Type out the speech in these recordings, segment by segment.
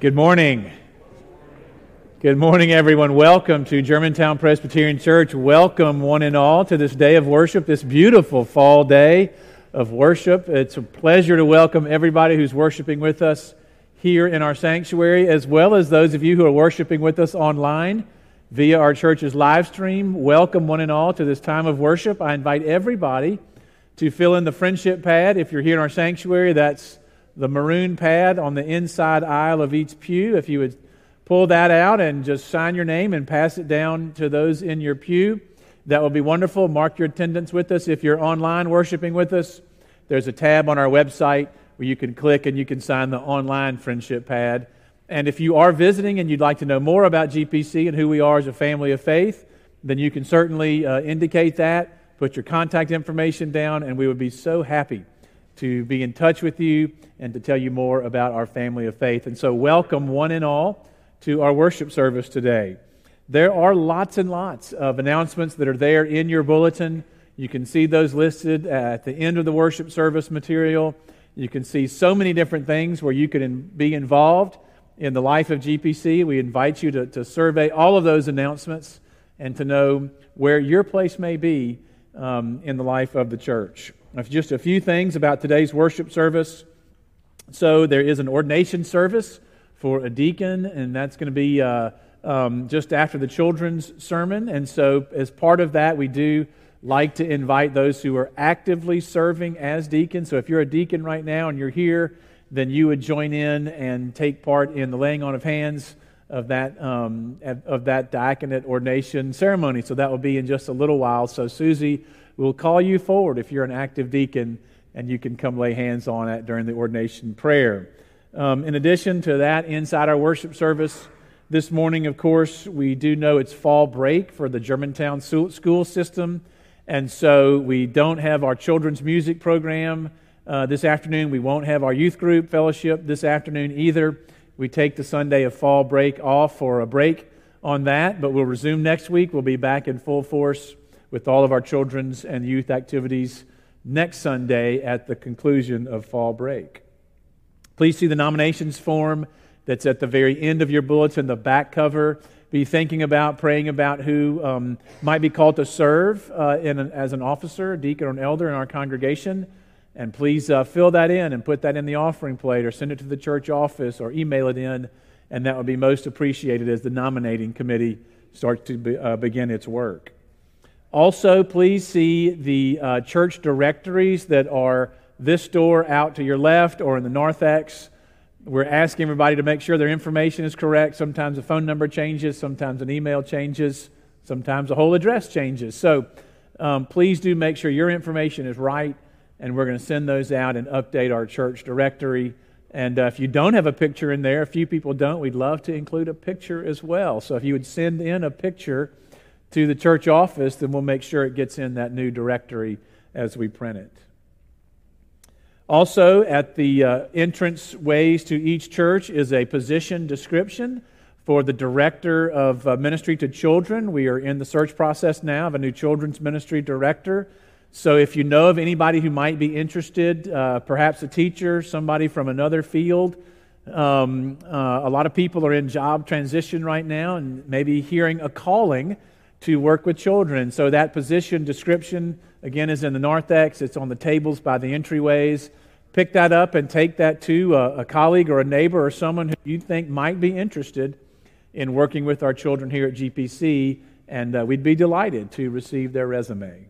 Good morning. Good morning, everyone. Welcome to Germantown Presbyterian Church. Welcome, one and all, to this day of worship, this beautiful fall day of worship. It's a pleasure to welcome everybody who's worshiping with us here in our sanctuary, as well as those of you who are worshiping with us online via our church's live stream. Welcome, one and all, to this time of worship. I invite everybody to fill in the friendship pad. If you're here in our sanctuary, that's the maroon pad on the inside aisle of each pew. If you would pull that out and just sign your name and pass it down to those in your pew, that would be wonderful. Mark your attendance with us. If you're online worshiping with us, there's a tab on our website where you can click and you can sign the online friendship pad. And if you are visiting and you'd like to know more about GPC and who we are as a family of faith, then you can certainly uh, indicate that, put your contact information down, and we would be so happy to be in touch with you and to tell you more about our family of faith. And so, welcome one and all to our worship service today. There are lots and lots of announcements that are there in your bulletin. You can see those listed at the end of the worship service material. You can see so many different things where you can be involved in the life of GPC. We invite you to, to survey all of those announcements and to know where your place may be um, in the life of the church. Just a few things about today's worship service. So, there is an ordination service for a deacon, and that's going to be uh, um, just after the children's sermon. And so, as part of that, we do like to invite those who are actively serving as deacons. So, if you're a deacon right now and you're here, then you would join in and take part in the laying on of hands of that um, of that diaconate ordination ceremony. So that will be in just a little while. So Susie will call you forward if you're an active deacon, and you can come lay hands on it during the ordination prayer. Um, in addition to that, inside our worship service this morning, of course, we do know it's fall break for the Germantown school system, and so we don't have our children's music program. Uh, this afternoon, we won't have our youth group fellowship this afternoon either. We take the Sunday of fall break off for a break on that, but we'll resume next week. We'll be back in full force with all of our children's and youth activities next Sunday at the conclusion of fall break. Please see the nominations form that's at the very end of your bulletin, in the back cover. Be thinking about, praying about who um, might be called to serve uh, as an officer, deacon, or an elder in our congregation. And please uh, fill that in and put that in the offering plate or send it to the church office or email it in. And that would be most appreciated as the nominating committee starts to be, uh, begin its work. Also, please see the uh, church directories that are this door out to your left or in the narthex. We're asking everybody to make sure their information is correct. Sometimes a phone number changes, sometimes an email changes, sometimes a whole address changes. So um, please do make sure your information is right, and we're going to send those out and update our church directory. And uh, if you don't have a picture in there, a few people don't, we'd love to include a picture as well. So if you would send in a picture to the church office, then we'll make sure it gets in that new directory as we print it. Also, at the uh, entrance ways to each church is a position description for the director of uh, ministry to children. We are in the search process now of a new children's ministry director. So, if you know of anybody who might be interested, uh, perhaps a teacher, somebody from another field, um, uh, a lot of people are in job transition right now and maybe hearing a calling to work with children. So, that position description, again, is in the narthex, it's on the tables by the entryways pick that up and take that to a, a, colleague or a neighbor or someone who you think might be interested in working with our children here at GPC, and uh, we'd be delighted to receive their resume.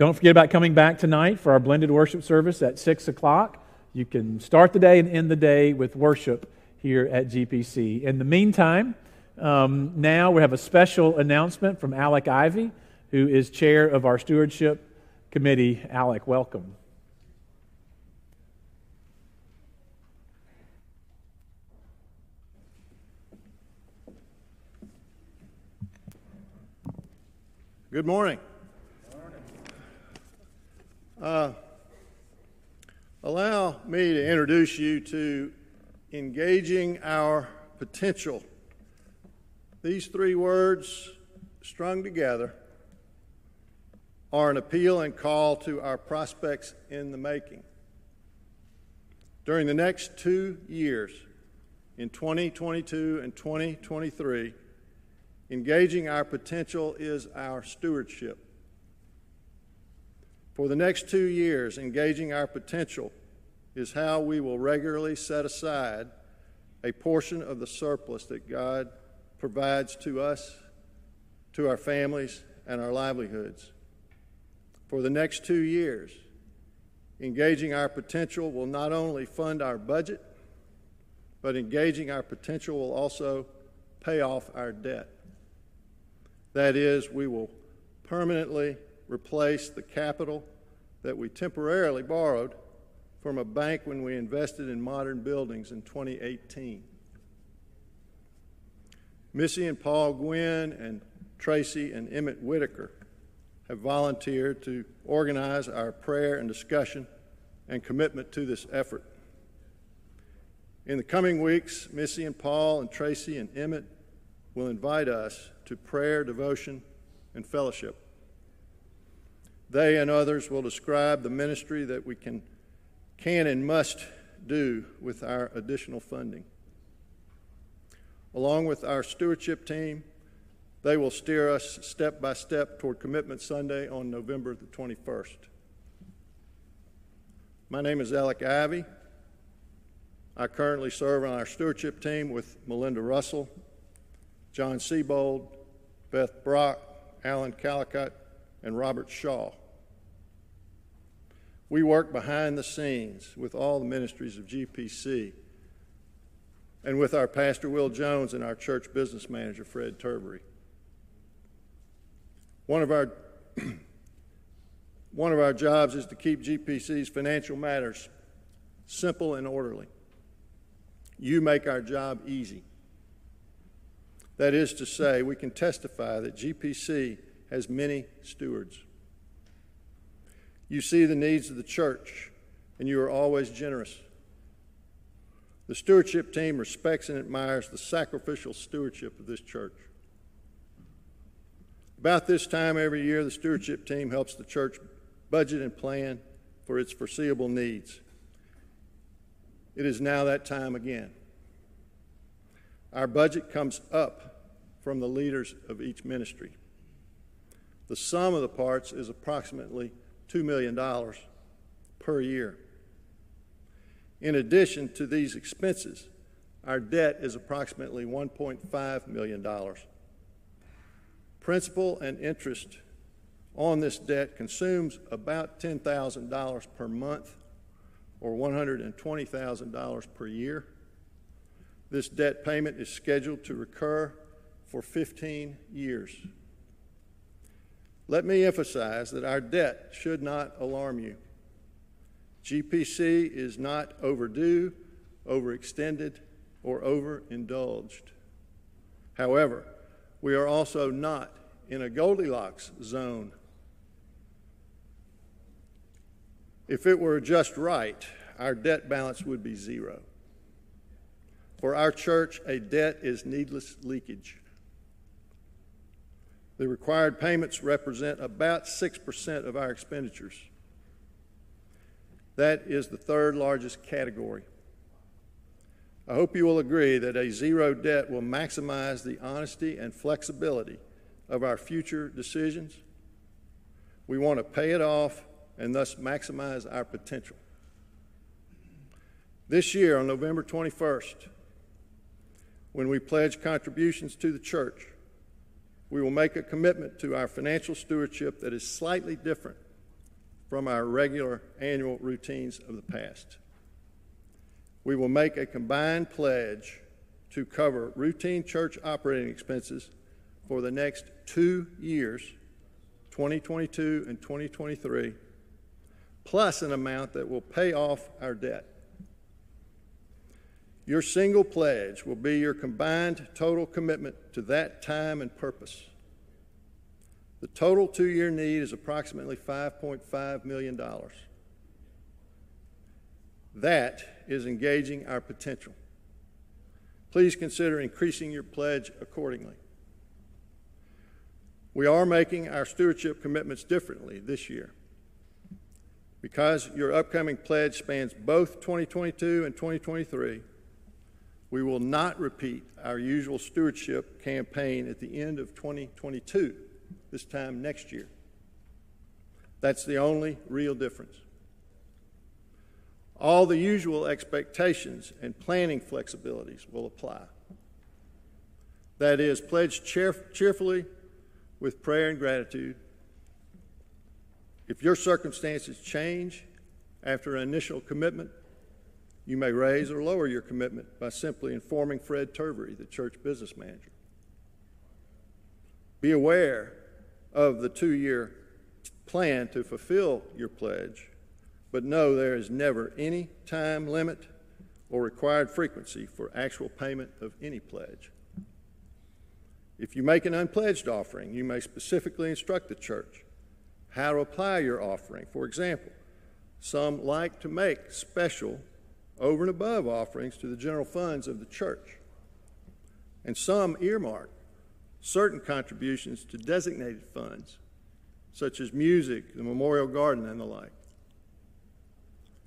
Don't forget about coming back tonight for our blended worship service at 6 o'clock. You can start the day and end the day with worship here at GPC. In the meantime, um, now we have a special announcement from Alec Ivy, who is chair of our stewardship committee. Alec, welcome. Good morning. Uh, allow me to introduce you to engaging our potential. These three words, strung together, are an appeal and call to our prospects in the making. During the next two years, in 2022 and 2023, Engaging our potential is our stewardship. For the next two years, engaging our potential is how we will regularly set aside a portion of the surplus that God provides to us, to our families, and our livelihoods. For the next two years, engaging our potential will not only fund our budget, but engaging our potential will also pay off our debt. That is, we will permanently replace the capital that we temporarily borrowed from a bank when we invested in modern buildings in 2018. Missy and Paul Gwynn and Tracy and Emmett Whitaker have volunteered to organize our prayer and discussion and commitment to this effort. In the coming weeks, Missy and Paul and Tracy and Emmett will invite us to prayer, devotion, and fellowship. They and others will describe the ministry that we can, can and must do with our additional funding. Along with our stewardship team, they will steer us step by step toward Commitment Sunday on November the 21st. My name is Alec Ivy. I currently serve on our stewardship team with Melinda Russell, John Seabold, Beth Brock, Alan Callicutt, and Robert Shaw. We work behind the scenes with all the ministries of GPC and with our Pastor Will Jones and our church business manager, Fred Turbery. One of our one of our jobs is to keep GPC's financial matters simple and orderly. You make our job easy. That is to say, we can testify that GPC has many stewards. You see the needs of the church, and you are always generous. The stewardship team respects and admires the sacrificial stewardship of this church. About this time every year, the stewardship team helps the church budget and plan for its foreseeable needs. It is now that time again. Our budget comes up from the leaders of each ministry. The sum of the parts is approximately $2 million, per year. In addition to these expenses, our debt is approximately $1.5 million. Principal and interest on this debt consumes about $10,000 per month or $120,000 per year. This debt payment is scheduled to recur for 15 years. Let me emphasize that our debt should not alarm you. GPC is not overdue, overextended, or overindulged. However, we are also not in a Goldilocks zone. If it were just right, our debt balance would be zero. For our church, a debt is needless leakage. The required payments represent about 6% of our expenditures. That is the third largest category. I hope you will agree that a zero debt will maximize the honesty and flexibility of our future decisions. We want to pay it off and thus maximize our potential. This year, on November 21st, when we pledge contributions to the church, we will make a commitment to our financial stewardship that is slightly different from our regular annual routines of the past. We will make a combined pledge to cover routine church operating expenses for the next two years, 2022 and 2023, plus an amount that will pay off our debt. Your single pledge will be your combined total commitment to that time and purpose. The total two year need is approximately $5.5 million. That is engaging our potential. Please consider increasing your pledge accordingly. We are making our stewardship commitments differently this year. Because your upcoming pledge spans both 2022 and 2023, we will not repeat our usual stewardship campaign at the end of 2022, this time next year. That's the only real difference. All the usual expectations and planning flexibilities will apply. That is, pledge cheer- cheerfully with prayer and gratitude. If your circumstances change after an initial commitment, you may raise or lower your commitment by simply informing Fred Turvery, the church business manager. Be aware of the two year plan to fulfill your pledge, but know there is never any time limit or required frequency for actual payment of any pledge. If you make an unpledged offering, you may specifically instruct the church how to apply your offering. For example, some like to make special over and above offerings to the general funds of the church. And some earmark certain contributions to designated funds, such as music, the memorial garden, and the like.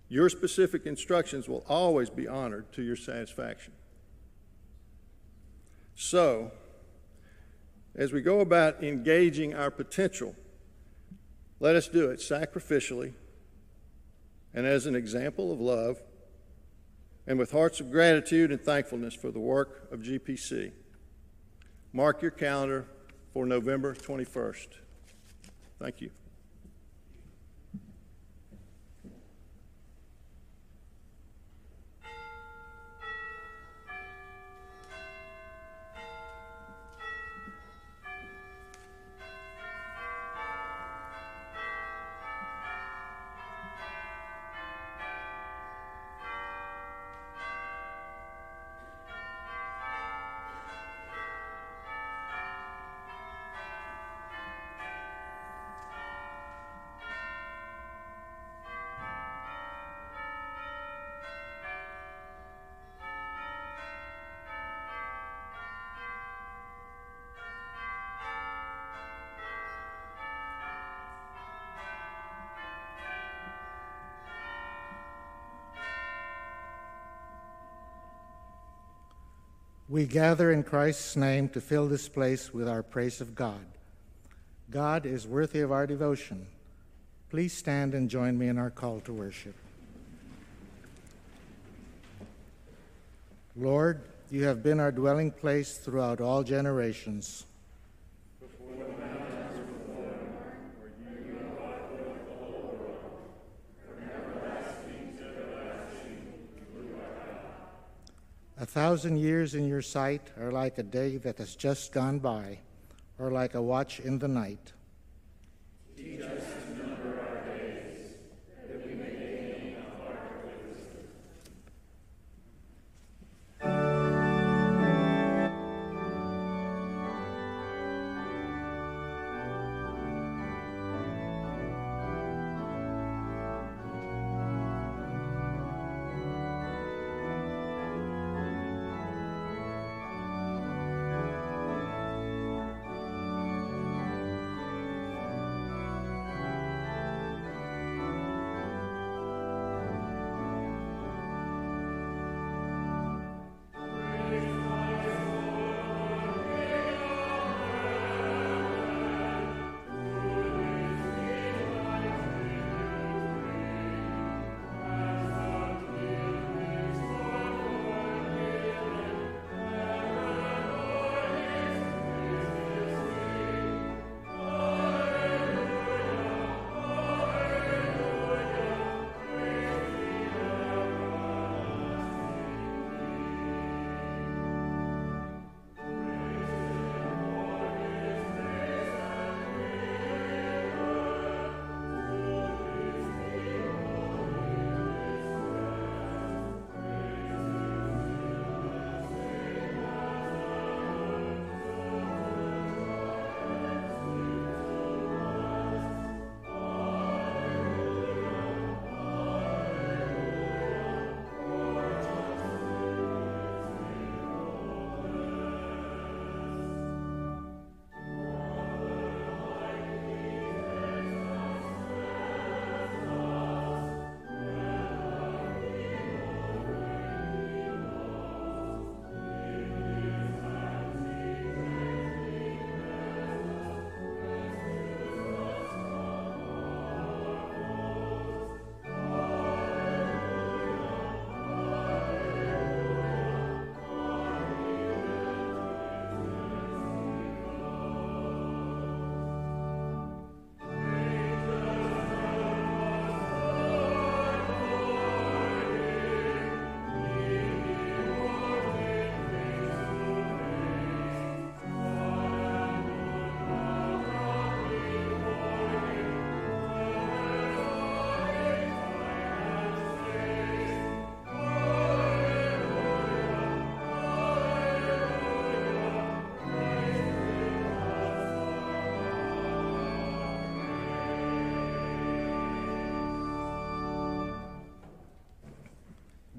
Your specific instructions will always be honored to your satisfaction. So, as we go about engaging our potential, let us do it sacrificially and as an example of love and with hearts of gratitude and thankfulness for the work of GPC. Mark your calendar for November 21st. Thank you. We gather in Christ's name to fill this place with our praise of God. God is worthy of our devotion. Please stand and join me in our call to worship. Lord, you have been our dwelling place throughout all generations. A thousand years in your sight are like a day that has just gone by, or like a watch in the night.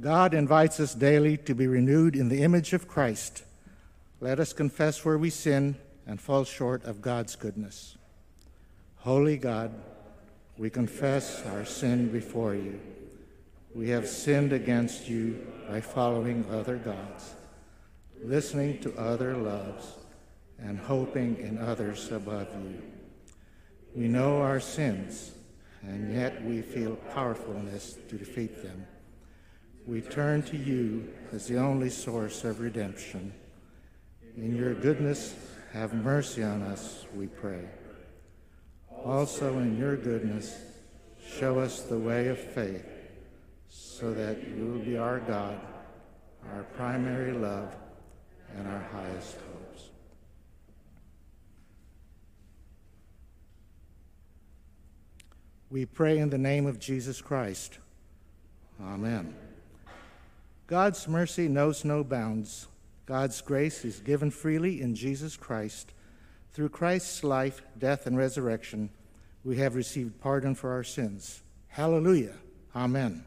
God invites us daily to be renewed in the image of Christ. Let us confess where we sin and fall short of God's goodness. Holy God, we confess our sin before you. We have sinned against you by following other gods, listening to other loves, and hoping in others above you. We know our sins, and yet we feel powerfulness to defeat them. We turn to you as the only source of redemption. In your goodness, have mercy on us, we pray. Also, in your goodness, show us the way of faith so that you will be our God, our primary love, and our highest hopes. We pray in the name of Jesus Christ. Amen. God's mercy knows no bounds. God's grace is given freely in Jesus Christ. Through Christ's life, death, and resurrection, we have received pardon for our sins. Hallelujah. Amen.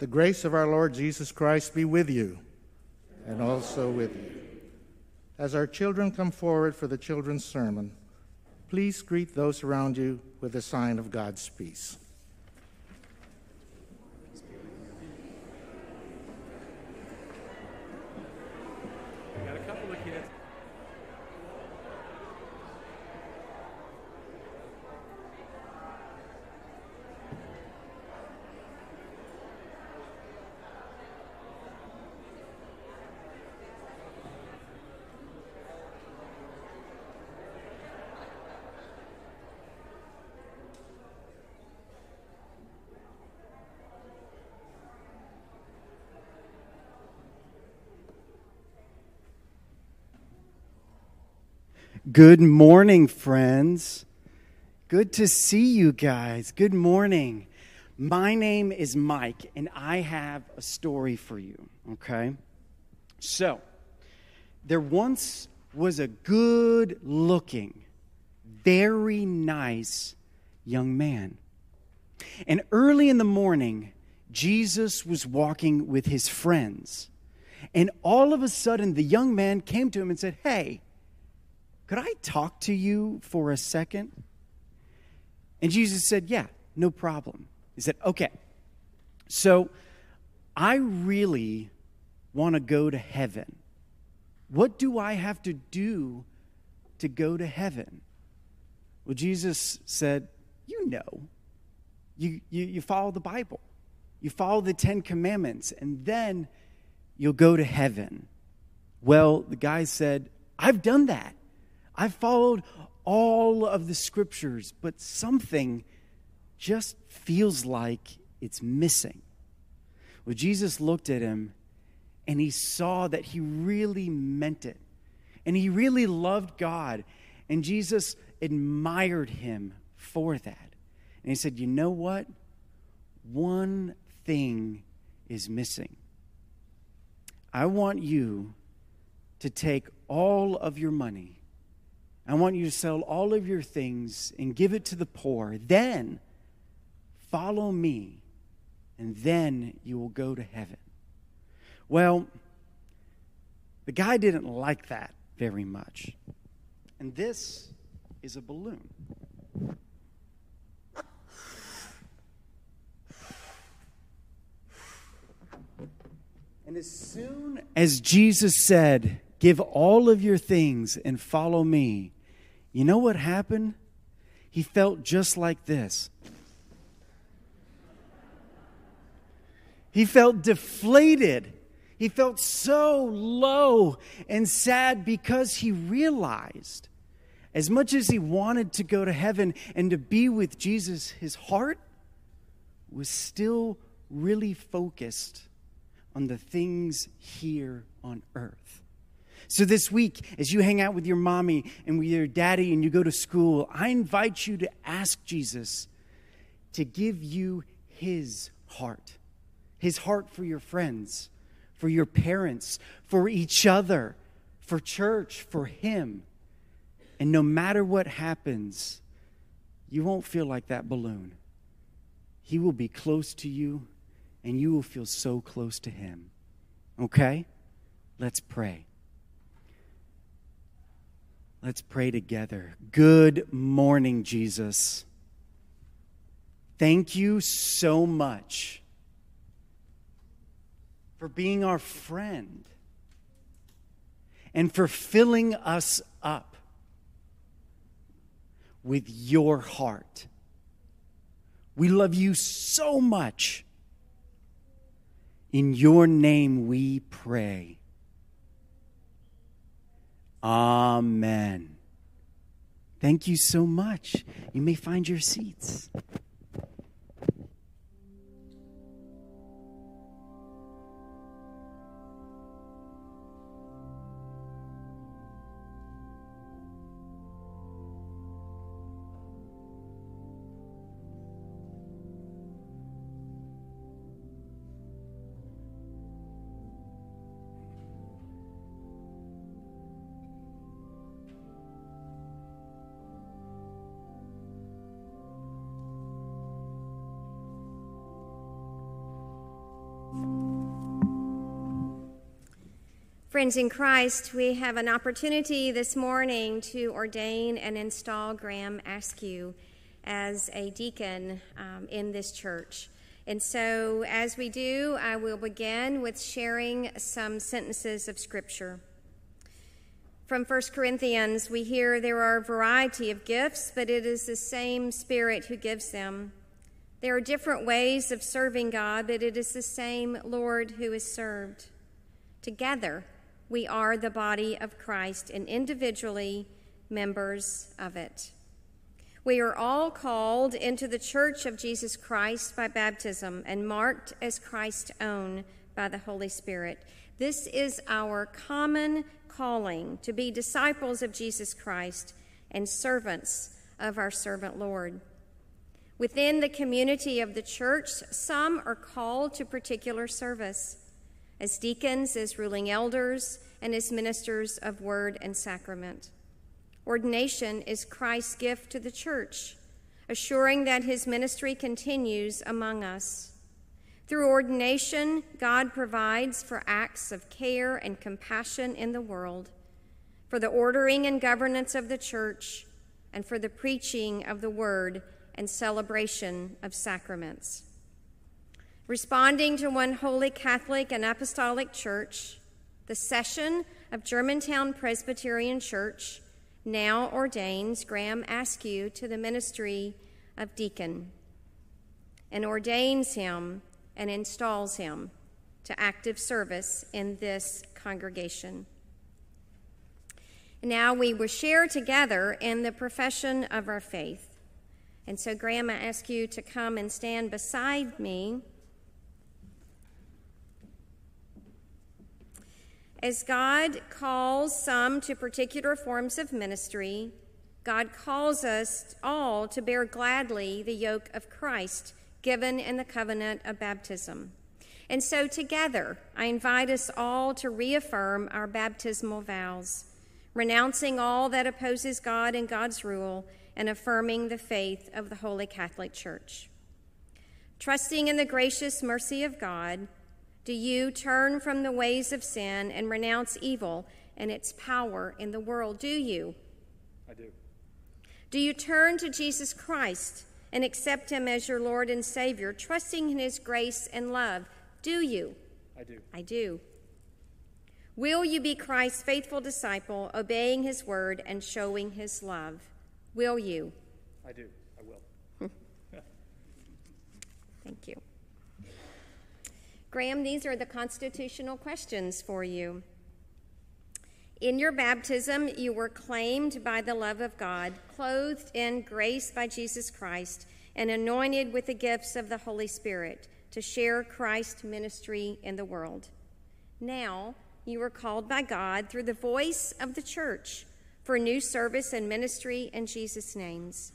The grace of our Lord Jesus Christ be with you and also with you. As our children come forward for the children's sermon, please greet those around you with a sign of God's peace. Good morning, friends. Good to see you guys. Good morning. My name is Mike, and I have a story for you, okay? So, there once was a good looking, very nice young man. And early in the morning, Jesus was walking with his friends. And all of a sudden, the young man came to him and said, Hey, could I talk to you for a second? And Jesus said, Yeah, no problem. He said, Okay. So I really want to go to heaven. What do I have to do to go to heaven? Well, Jesus said, You know. You, you, you follow the Bible, you follow the Ten Commandments, and then you'll go to heaven. Well, the guy said, I've done that. I've followed all of the scriptures, but something just feels like it's missing. Well, Jesus looked at him and he saw that he really meant it. And he really loved God. And Jesus admired him for that. And he said, You know what? One thing is missing. I want you to take all of your money I want you to sell all of your things and give it to the poor. Then follow me, and then you will go to heaven. Well, the guy didn't like that very much. And this is a balloon. And as soon as Jesus said, Give all of your things and follow me, you know what happened? He felt just like this. He felt deflated. He felt so low and sad because he realized, as much as he wanted to go to heaven and to be with Jesus, his heart was still really focused on the things here on earth. So, this week, as you hang out with your mommy and with your daddy and you go to school, I invite you to ask Jesus to give you his heart, his heart for your friends, for your parents, for each other, for church, for him. And no matter what happens, you won't feel like that balloon. He will be close to you, and you will feel so close to him. Okay? Let's pray. Let's pray together. Good morning, Jesus. Thank you so much for being our friend and for filling us up with your heart. We love you so much. In your name we pray. Amen. Thank you so much. You may find your seats. Friends in Christ, we have an opportunity this morning to ordain and install Graham Askew as a deacon um, in this church. And so, as we do, I will begin with sharing some sentences of Scripture. From 1 Corinthians, we hear there are a variety of gifts, but it is the same Spirit who gives them. There are different ways of serving God, but it is the same Lord who is served. Together, we are the body of Christ and individually members of it. We are all called into the church of Jesus Christ by baptism and marked as Christ's own by the Holy Spirit. This is our common calling to be disciples of Jesus Christ and servants of our servant Lord. Within the community of the church, some are called to particular service as deacons, as ruling elders, and as ministers of word and sacrament. Ordination is Christ's gift to the church, assuring that his ministry continues among us. Through ordination, God provides for acts of care and compassion in the world, for the ordering and governance of the church, and for the preaching of the word and celebration of sacraments. Responding to one holy Catholic and Apostolic Church, the session of Germantown Presbyterian Church now ordains Graham Askew to the ministry of deacon and ordains him and installs him to active service in this congregation. Now we will share together in the profession of our faith. And so, Graham, I ask you to come and stand beside me. As God calls some to particular forms of ministry, God calls us all to bear gladly the yoke of Christ given in the covenant of baptism. And so, together, I invite us all to reaffirm our baptismal vows, renouncing all that opposes God and God's rule, and affirming the faith of the Holy Catholic Church. Trusting in the gracious mercy of God, do you turn from the ways of sin and renounce evil and its power in the world? Do you? I do. Do you turn to Jesus Christ and accept him as your Lord and Savior, trusting in his grace and love? Do you? I do. I do. Will you be Christ's faithful disciple, obeying his word and showing his love? Will you? I do. I will. Thank you. Graham, these are the constitutional questions for you. In your baptism, you were claimed by the love of God, clothed in grace by Jesus Christ, and anointed with the gifts of the Holy Spirit to share Christ's ministry in the world. Now, you are called by God through the voice of the church for new service and ministry in Jesus' names.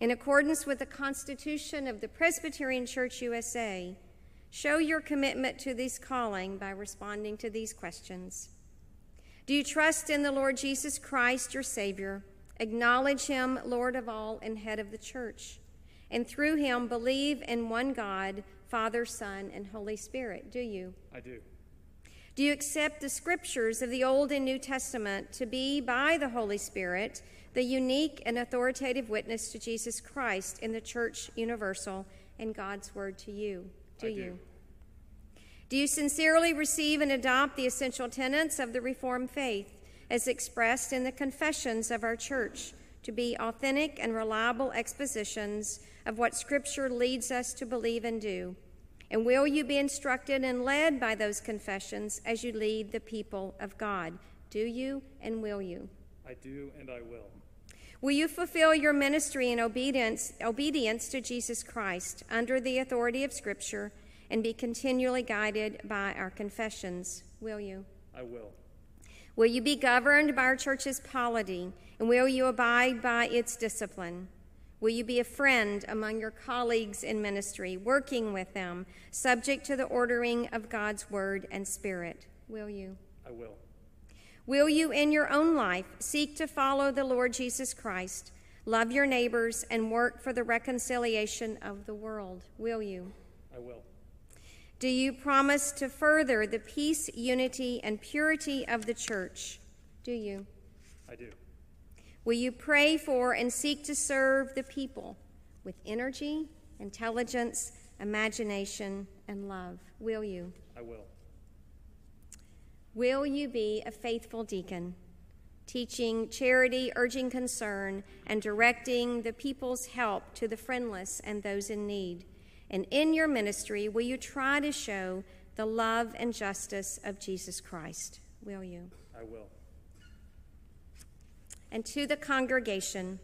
In accordance with the Constitution of the Presbyterian Church USA, Show your commitment to this calling by responding to these questions. Do you trust in the Lord Jesus Christ, your Savior? Acknowledge him Lord of all and head of the church. And through him believe in one God, Father, Son, and Holy Spirit. Do you? I do. Do you accept the scriptures of the Old and New Testament to be, by the Holy Spirit, the unique and authoritative witness to Jesus Christ in the Church Universal and God's Word to you? Do do. you? Do you sincerely receive and adopt the essential tenets of the Reformed faith as expressed in the confessions of our church to be authentic and reliable expositions of what Scripture leads us to believe and do? And will you be instructed and led by those confessions as you lead the people of God? Do you and will you? I do and I will. Will you fulfill your ministry in obedience, obedience to Jesus Christ under the authority of Scripture and be continually guided by our confessions? Will you? I will. Will you be governed by our church's polity and will you abide by its discipline? Will you be a friend among your colleagues in ministry, working with them, subject to the ordering of God's word and spirit? Will you? I will. Will you, in your own life, seek to follow the Lord Jesus Christ, love your neighbors, and work for the reconciliation of the world? Will you? I will. Do you promise to further the peace, unity, and purity of the church? Do you? I do. Will you pray for and seek to serve the people with energy, intelligence, imagination, and love? Will you? I will. Will you be a faithful deacon, teaching charity, urging concern, and directing the people's help to the friendless and those in need? And in your ministry, will you try to show the love and justice of Jesus Christ? Will you? I will. And to the congregation,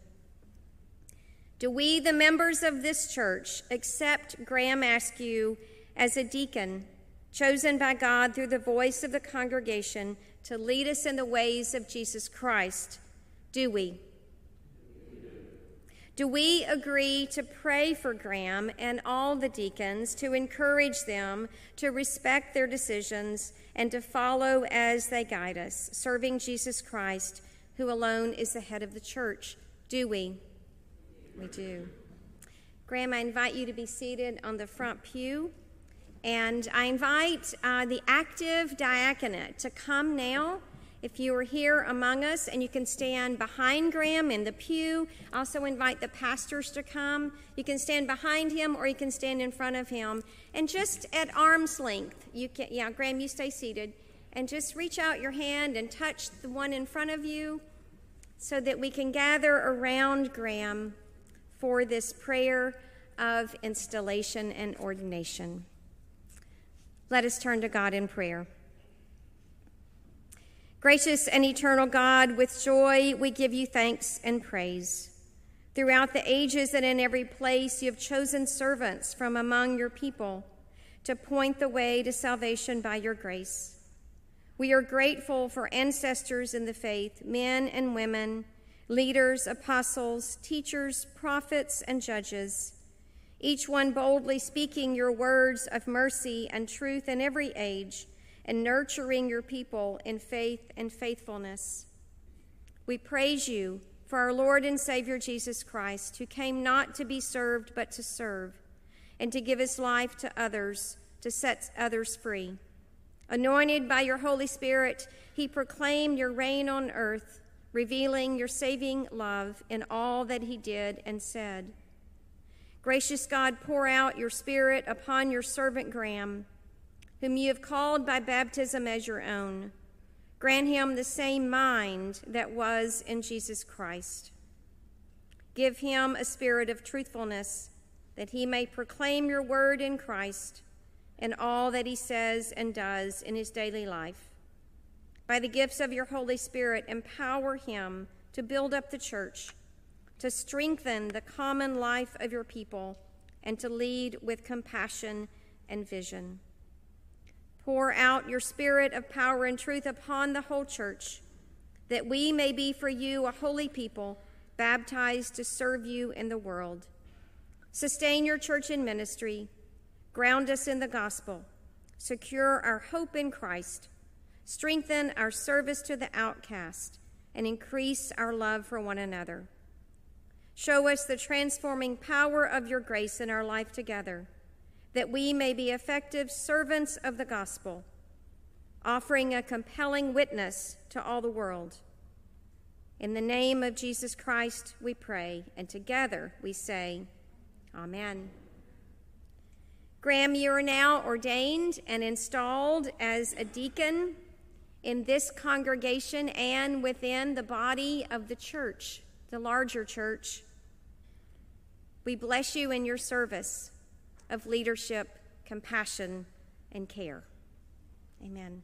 do we, the members of this church, accept Graham Askew as a deacon chosen by God through the voice of the congregation to lead us in the ways of Jesus Christ? Do we? Do we agree to pray for Graham and all the deacons to encourage them to respect their decisions and to follow as they guide us, serving Jesus Christ, who alone is the head of the church? Do we? We do. Graham, I invite you to be seated on the front pew. And I invite uh, the active diaconate to come now. If you are here among us and you can stand behind Graham in the pew, also invite the pastors to come. You can stand behind him or you can stand in front of him. And just at arm's length, you can, yeah, Graham, you stay seated. And just reach out your hand and touch the one in front of you so that we can gather around Graham for this prayer of installation and ordination. Let us turn to God in prayer. Gracious and eternal God, with joy we give you thanks and praise. Throughout the ages and in every place, you have chosen servants from among your people to point the way to salvation by your grace. We are grateful for ancestors in the faith, men and women, leaders, apostles, teachers, prophets, and judges each one boldly speaking your words of mercy and truth in every age, and nurturing your people in faith and faithfulness. We praise you for our Lord and Savior Jesus Christ, who came not to be served, but to serve, and to give his life to others, to set others free. Anointed by your Holy Spirit, he proclaimed your reign on earth, revealing your saving love in all that he did and said. Gracious God, pour out your Spirit upon your servant Graham, whom you have called by baptism as your own. Grant him the same mind that was in Jesus Christ. Give him a spirit of truthfulness, that he may proclaim your word in Christ and all that he says and does in his daily life. By the gifts of your Holy Spirit, empower him to build up the church to strengthen the common life of your people, and to lead with compassion and vision. Pour out your spirit of power and truth upon the whole church, that we may be for you a holy people, baptized to serve you in the world. Sustain your church in ministry, ground us in the gospel, secure our hope in Christ, strengthen our service to the outcast, and increase our love for one another. Show us the transforming power of your grace in our life together, that we may be effective servants of the gospel, offering a compelling witness to all the world. In the name of Jesus Christ, we pray, and together we say, Amen. Graham, you are now ordained and installed as a deacon in this congregation and within the body of the church, the larger church. We bless you in your service of leadership, compassion, and care. Amen.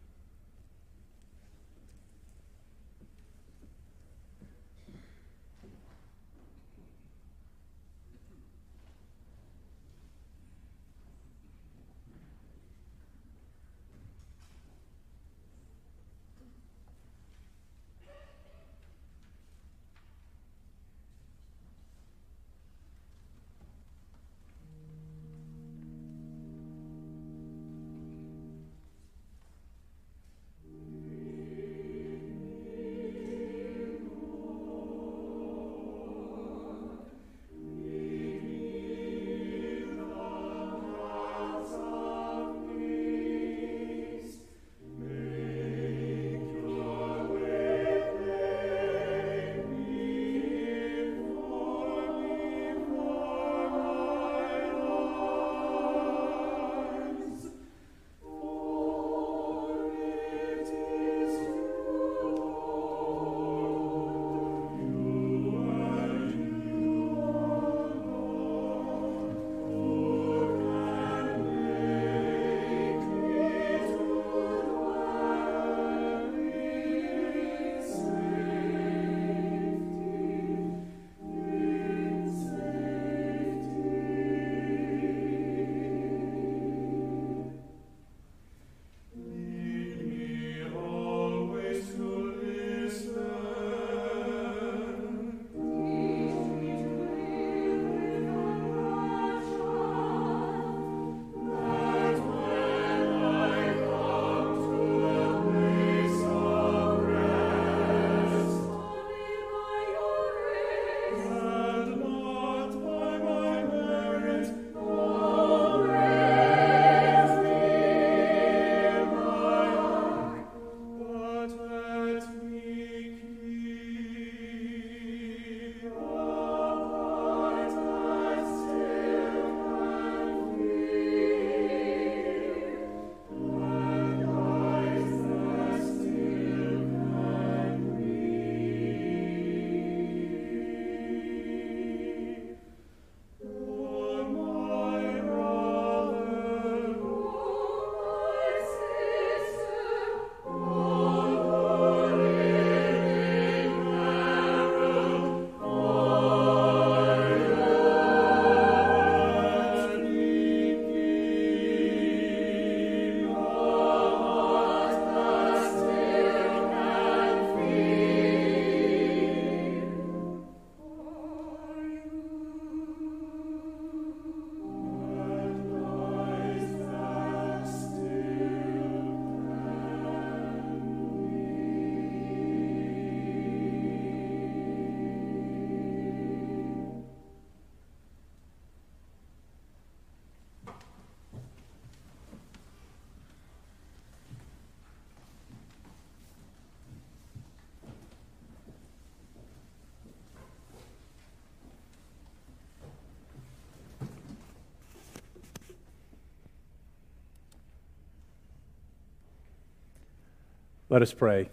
Let us pray.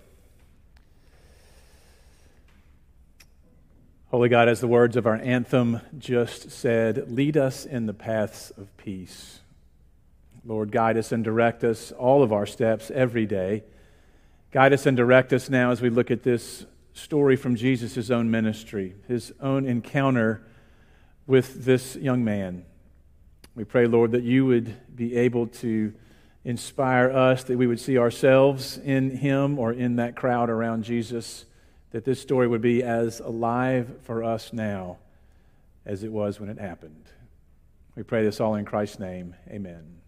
Holy God, as the words of our anthem just said, lead us in the paths of peace. Lord, guide us and direct us all of our steps every day. Guide us and direct us now as we look at this story from Jesus' own ministry, his own encounter with this young man. We pray, Lord, that you would be able to inspire us, that we would see ourselves in him or in that crowd around Jesus, that this story would be as alive for us now as it was when it happened. We pray this all in Christ's name. Amen.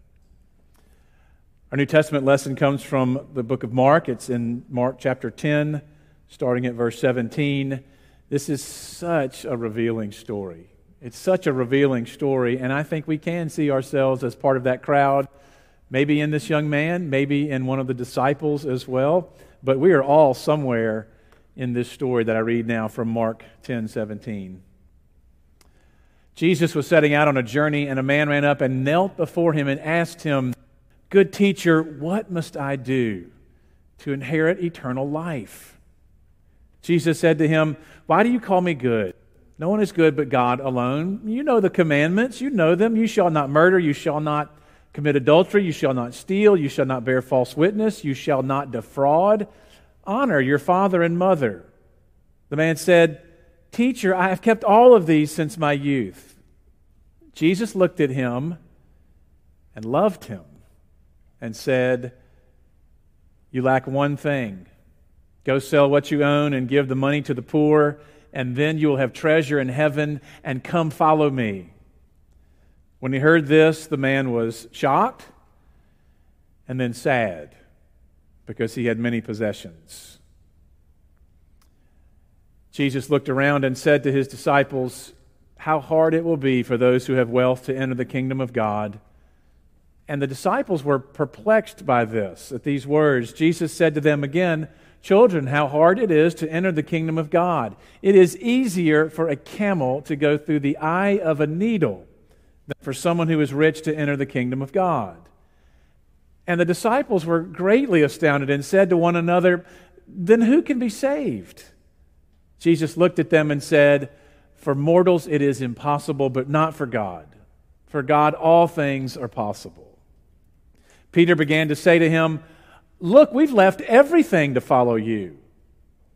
Our New Testament lesson comes from the book of Mark. It's in Mark chapter 10, starting at verse 17. This is such a revealing story. It's such a revealing story, and I think we can see ourselves as part of that crowd, maybe in this young man, maybe in one of the disciples as well. But we are all somewhere in this story that I read now from Mark 10 17. Jesus was setting out on a journey, and a man ran up and knelt before him and asked him, Good teacher, what must I do to inherit eternal life? Jesus said to him, Why do you call me good? No one is good but God alone. You know the commandments, you know them. You shall not murder, you shall not commit adultery, you shall not steal, you shall not bear false witness, you shall not defraud. Honor your father and mother. The man said, Teacher, I have kept all of these since my youth. Jesus looked at him and loved him and said, You lack one thing. Go sell what you own and give the money to the poor and then you will have treasure in heaven, and come follow me. When he heard this, the man was shocked and then sad because he had many possessions. Jesus looked around and said to his disciples, How hard it will be for those who have wealth to enter the kingdom of God. And the disciples were perplexed by this, at these words. Jesus said to them again, Children, how hard it is to enter the kingdom of God. It is easier for a camel to go through the eye of a needle for someone who is rich to enter the kingdom of God. And the disciples were greatly astounded and said to one another, Then who can be saved? Jesus looked at them and said, For mortals it is impossible, but not for God. For God all things are possible. Peter began to say to him, Look, we've left everything to follow you.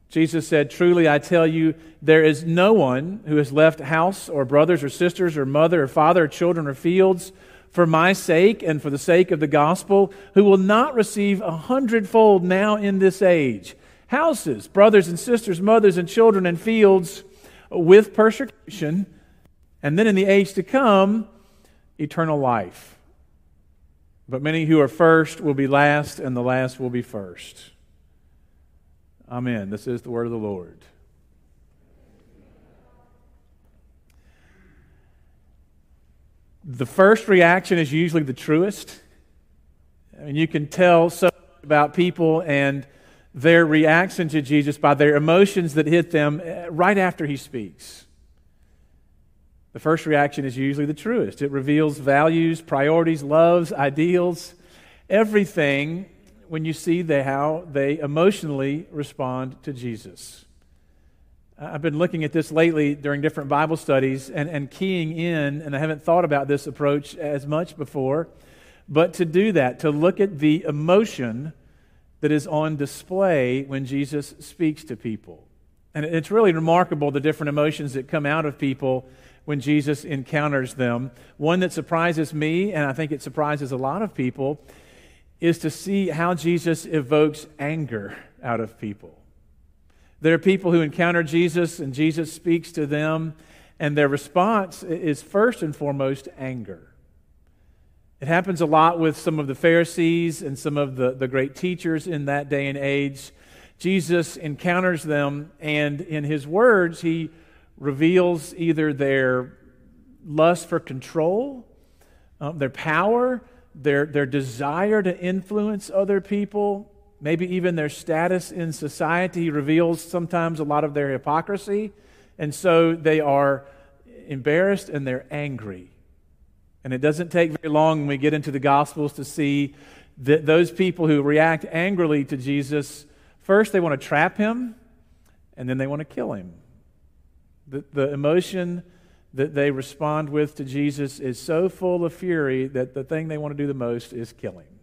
Jesus said, Truly, I tell you, there is no one who has left house or brothers or sisters or mother or father or children or fields for my sake and for the sake of the gospel who will not receive a hundredfold now in this age houses, brothers and sisters, mothers and children, and fields with persecution, and then in the age to come, eternal life. But many who are first will be last, and the last will be first. Amen. This is the word of the Lord. The first reaction is usually the truest. I mean, you can tell so about people and their reaction to Jesus by their emotions that hit them eh, right after he speaks. The first reaction is usually the truest. It reveals values, priorities, loves, ideals, everything when you see the, how they emotionally respond to Jesus. I've been looking at this lately during different Bible studies and, and keying in, and I haven't thought about this approach as much before. But to do that, to look at the emotion that is on display when Jesus speaks to people. And it's really remarkable the different emotions that come out of people when Jesus encounters them. One that surprises me, and I think it surprises a lot of people, is to see how Jesus evokes anger out of people. There are people who encounter Jesus, and Jesus speaks to them, and their response is first and foremost anger. It happens a lot with some of the Pharisees and some of the, the great teachers in that day and age. Jesus encounters them, and in his words, he reveals either their lust for control, um, their power, their, their desire to influence other people, maybe even their status in society. Reveals sometimes a lot of their hypocrisy. And so they are embarrassed and they're angry. And it doesn't take very long when we get into the Gospels to see that those people who react angrily to Jesus, first they want to trap him, and then they want to kill him. The, the emotion that they respond with to Jesus is so full of fury that the thing they want to do the most is kill him.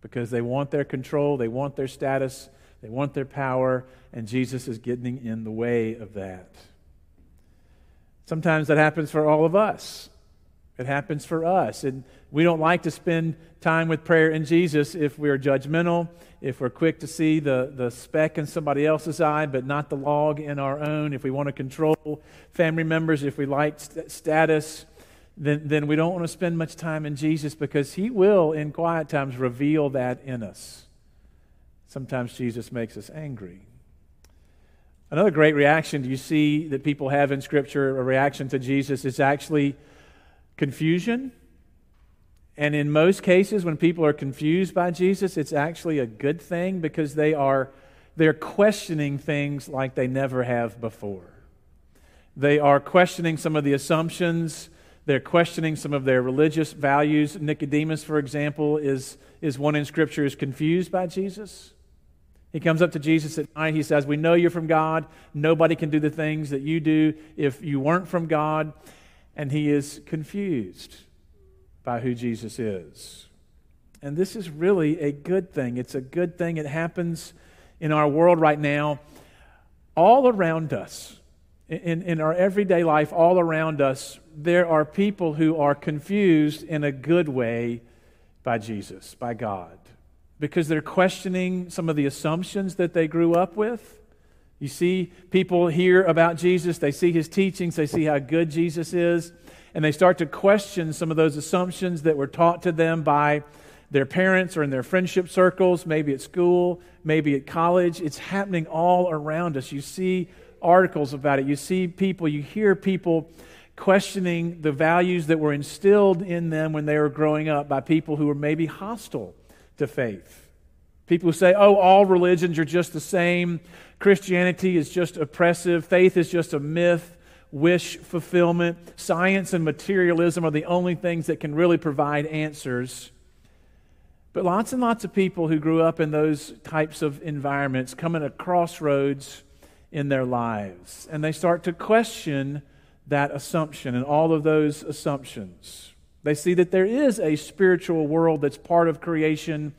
Because they want their control, they want their status, they want their power, and Jesus is getting in the way of that. Sometimes that happens for all of us. It happens for us. And we don't like to spend time with prayer in Jesus if we're judgmental, if we're quick to see the, the speck in somebody else's eye, but not the log in our own, if we want to control family members, if we like st- status, then, then we don't want to spend much time in Jesus because He will, in quiet times, reveal that in us. Sometimes Jesus makes us angry. Another great reaction do you see that people have in Scripture, a reaction to Jesus, is actually confusion. And in most cases, when people are confused by Jesus, it's actually a good thing because they are they're questioning things like they never have before. They are questioning some of the assumptions. They're questioning some of their religious values. Nicodemus, for example, is, is one in Scripture is confused by Jesus. He comes up to Jesus at night. He says, We know you're from God. Nobody can do the things that you do if you weren't from God and he is confused by who Jesus is. And this is really a good thing. It's a good thing. It happens in our world right now, all around us. In, in our everyday life, all around us, there are people who are confused in a good way by Jesus, by God, because they're questioning some of the assumptions that they grew up with you see people hear about Jesus, they see his teachings, they see how good Jesus is, and they start to question some of those assumptions that were taught to them by their parents or in their friendship circles, maybe at school, maybe at college. It's happening all around us. You see articles about it, you see people, you hear people questioning the values that were instilled in them when they were growing up by people who were maybe hostile to faith. People who say, oh, all religions are just the same. Christianity is just oppressive. Faith is just a myth, wish fulfillment. Science and materialism are the only things that can really provide answers. But lots and lots of people who grew up in those types of environments come at a crossroads in their lives, and they start to question that assumption and all of those assumptions. They see that there is a spiritual world that's part of creation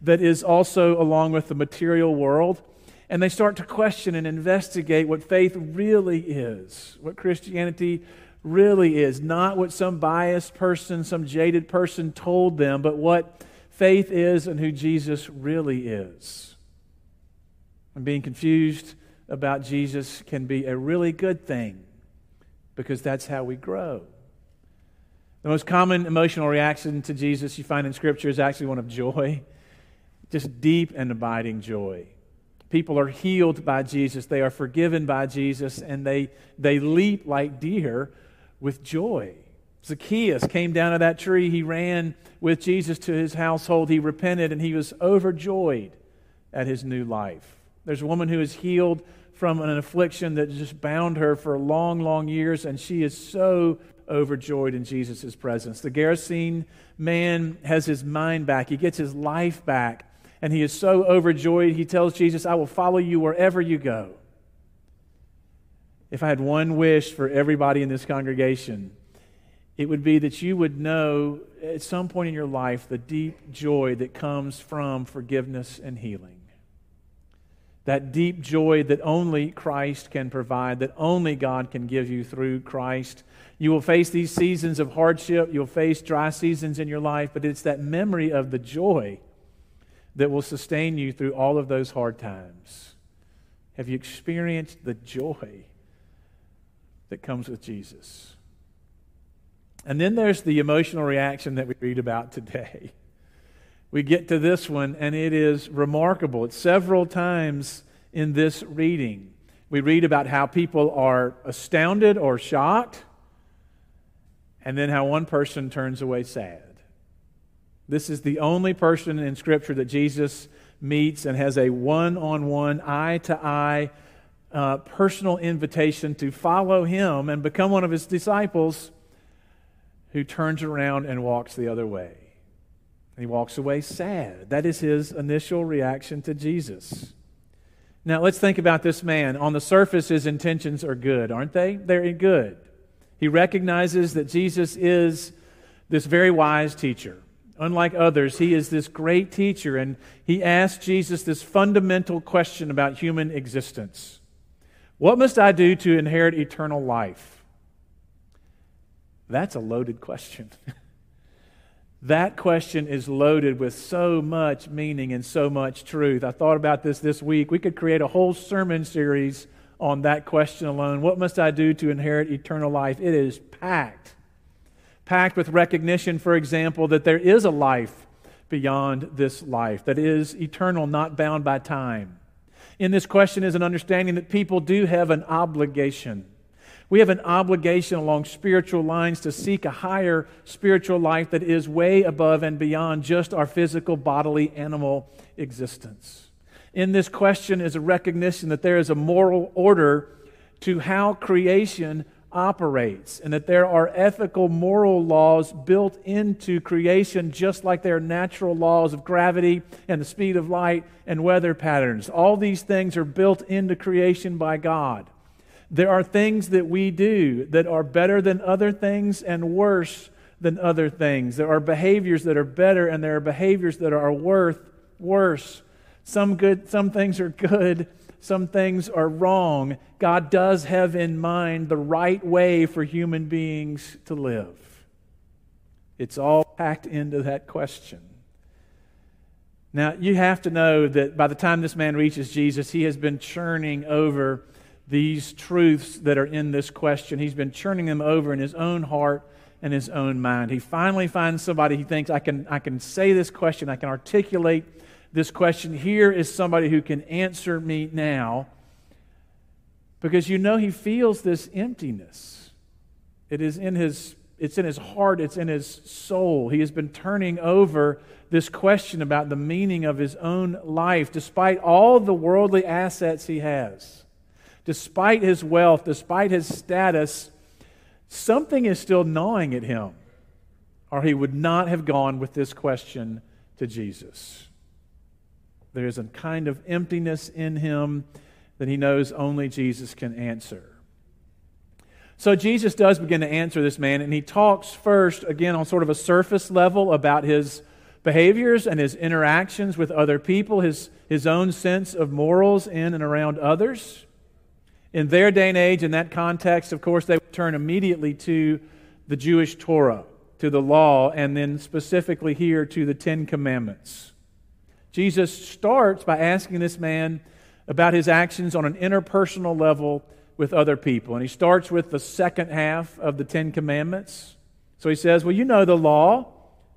that is also along with the material world. And they start to question and investigate what faith really is, what Christianity really is. Not what some biased person, some jaded person told them, but what faith is and who Jesus really is. And being confused about Jesus can be a really good thing because that's how we grow. The most common emotional reaction to Jesus you find in Scripture is actually one of joy just deep and abiding joy. People are healed by Jesus, they are forgiven by Jesus, and they, they leap like deer with joy. Zacchaeus came down to that tree. He ran with Jesus to his household. He repented and he was overjoyed at his new life. There's a woman who is healed from an affliction that just bound her for long, long years, and she is so overjoyed in Jesus' presence. The Gerasene man has his mind back, he gets his life back and he is so overjoyed, he tells Jesus, I will follow you wherever you go. If I had one wish for everybody in this congregation, it would be that you would know at some point in your life the deep joy that comes from forgiveness and healing. That deep joy that only Christ can provide, that only God can give you through Christ. You will face these seasons of hardship, you'll face dry seasons in your life, but it's that memory of the joy that will sustain you through all of those hard times? Have you experienced the joy that comes with Jesus? And then there's the emotional reaction that we read about today. We get to this one, and it is remarkable. It's several times in this reading. We read about how people are astounded or shocked, and then how one person turns away sad. This is the only person in Scripture that Jesus meets and has a one on one, eye to eye uh, personal invitation to follow him and become one of his disciples who turns around and walks the other way. And he walks away sad. That is his initial reaction to Jesus. Now, let's think about this man. On the surface, his intentions are good, aren't they? They're good. He recognizes that Jesus is this very wise teacher. Unlike others, he is this great teacher, and he asks Jesus this fundamental question about human existence What must I do to inherit eternal life? That's a loaded question. that question is loaded with so much meaning and so much truth. I thought about this this week. We could create a whole sermon series on that question alone. What must I do to inherit eternal life? It is packed packed with recognition, for example, that there is a life beyond this life, that is eternal, not bound by time. In this question is an understanding that people do have an obligation. We have an obligation along spiritual lines to seek a higher spiritual life that is way above and beyond just our physical, bodily, animal existence. In this question is a recognition that there is a moral order to how creation operates and that there are ethical, moral laws built into creation, just like there are natural laws of gravity and the speed of light and weather patterns. All these things are built into creation by God. There are things that we do that are better than other things and worse than other things. There are behaviors that are better and there are behaviors that are worth worse. Some good some things are good some things are wrong, God does have in mind the right way for human beings to live. It's all packed into that question. Now, you have to know that by the time this man reaches Jesus, he has been churning over these truths that are in this question. He's been churning them over in his own heart and his own mind. He finally finds somebody he thinks, I can, I can say this question, I can articulate this question. Here is somebody who can answer me now because you know he feels this emptiness. It is in his it's in his heart, it's in his soul. He has been turning over this question about the meaning of his own life despite all the worldly assets he has. Despite his wealth, despite his status, something is still gnawing at him, or he would not have gone with this question to Jesus. There is a kind of emptiness in him that he knows only Jesus can answer. So Jesus does begin to answer this man, and he talks first, again, on sort of a surface level about his behaviors and his interactions with other people, his, his own sense of morals in and around others. In their day and age, in that context, of course, they would turn immediately to the Jewish Torah, to the law, and then specifically here to the Ten Commandments. Jesus starts by asking this man about his actions on an interpersonal level with other people. And he starts with the second half of the Ten Commandments. So he says, Well, you know the law.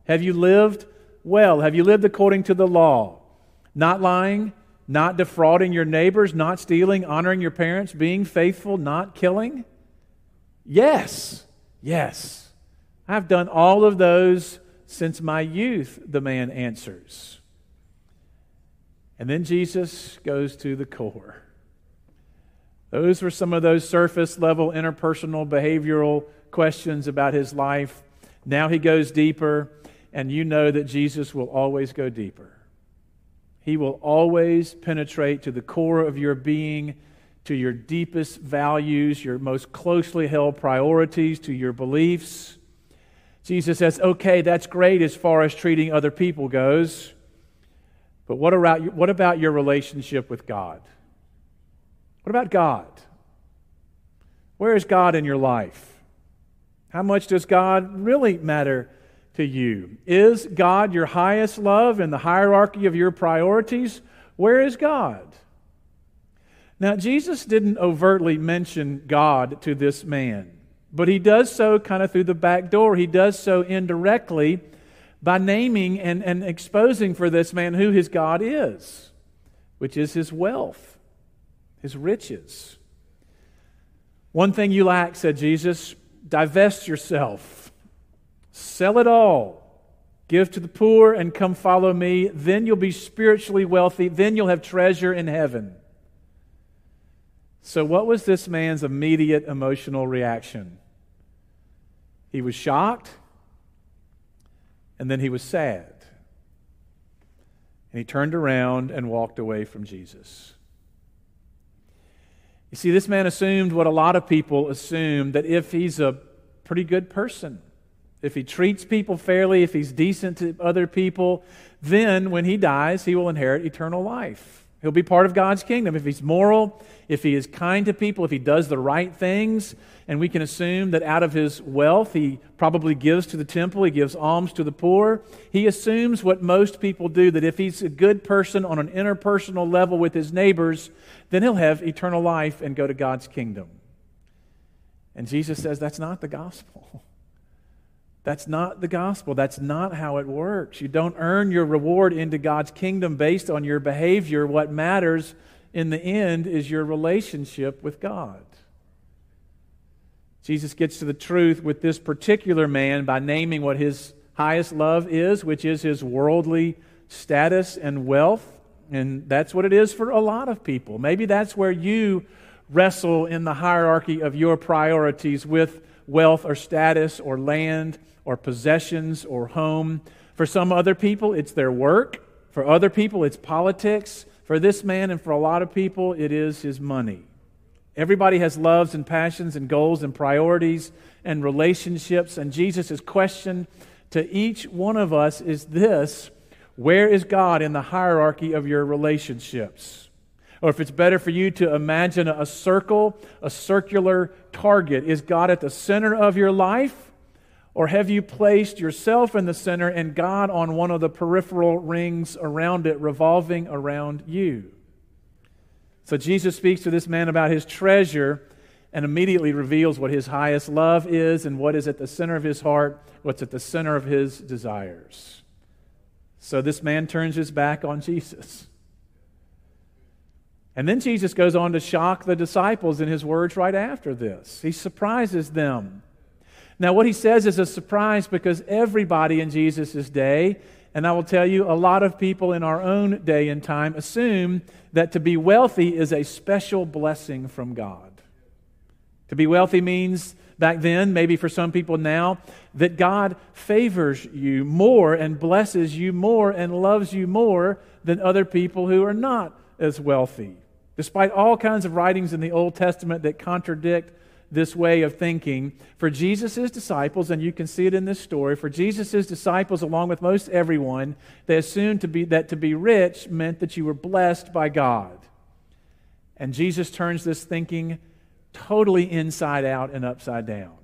Have you lived well? Have you lived according to the law? Not lying, not defrauding your neighbors, not stealing, honoring your parents, being faithful, not killing? Yes, yes. I've done all of those since my youth, the man answers. And then Jesus goes to the core. Those were some of those surface level interpersonal behavioral questions about his life. Now he goes deeper, and you know that Jesus will always go deeper. He will always penetrate to the core of your being, to your deepest values, your most closely held priorities, to your beliefs. Jesus says, okay, that's great as far as treating other people goes. But what about, what about your relationship with God? What about God? Where is God in your life? How much does God really matter to you? Is God your highest love in the hierarchy of your priorities? Where is God? Now, Jesus didn't overtly mention God to this man, but he does so kind of through the back door. He does so indirectly by naming and, and exposing for this man who his God is, which is his wealth, his riches. One thing you lack, said Jesus, divest yourself, sell it all, give to the poor, and come follow me. Then you'll be spiritually wealthy. Then you'll have treasure in heaven. So, what was this man's immediate emotional reaction? He was shocked and then he was sad. And he turned around and walked away from Jesus. You see, this man assumed what a lot of people assume that if he's a pretty good person, if he treats people fairly, if he's decent to other people, then when he dies, he will inherit eternal life. He'll be part of God's kingdom. If he's moral, if he is kind to people, if he does the right things, and we can assume that out of his wealth, he probably gives to the temple, he gives alms to the poor. He assumes what most people do that if he's a good person on an interpersonal level with his neighbors, then he'll have eternal life and go to God's kingdom. And Jesus says that's not the gospel. That's not the gospel. That's not how it works. You don't earn your reward into God's kingdom based on your behavior. What matters in the end is your relationship with God. Jesus gets to the truth with this particular man by naming what his highest love is, which is his worldly status and wealth. And that's what it is for a lot of people. Maybe that's where you wrestle in the hierarchy of your priorities with wealth or status or land or possessions or home. For some other people, it's their work. For other people, it's politics. For this man and for a lot of people, it is his money. Everybody has loves and passions and goals and priorities and relationships. And Jesus' question to each one of us is this Where is God in the hierarchy of your relationships? Or if it's better for you to imagine a circle, a circular target, is God at the center of your life? Or have you placed yourself in the center and God on one of the peripheral rings around it, revolving around you? So Jesus speaks to this man about his treasure and immediately reveals what his highest love is and what is at the center of his heart, what's at the center of his desires. So this man turns his back on Jesus. And then Jesus goes on to shock the disciples in his words right after this. He surprises them. Now, what he says is a surprise because everybody in Jesus' day, and I will tell you, a lot of people in our own day and time assume that to be wealthy is a special blessing from God. To be wealthy means back then, maybe for some people now, that God favors you more and blesses you more and loves you more than other people who are not as wealthy. Despite all kinds of writings in the Old Testament that contradict this way of thinking, for Jesus' disciples, and you can see it in this story, for Jesus' disciples, along with most everyone, they assumed to be, that to be rich meant that you were blessed by God. And Jesus turns this thinking totally inside out and upside down.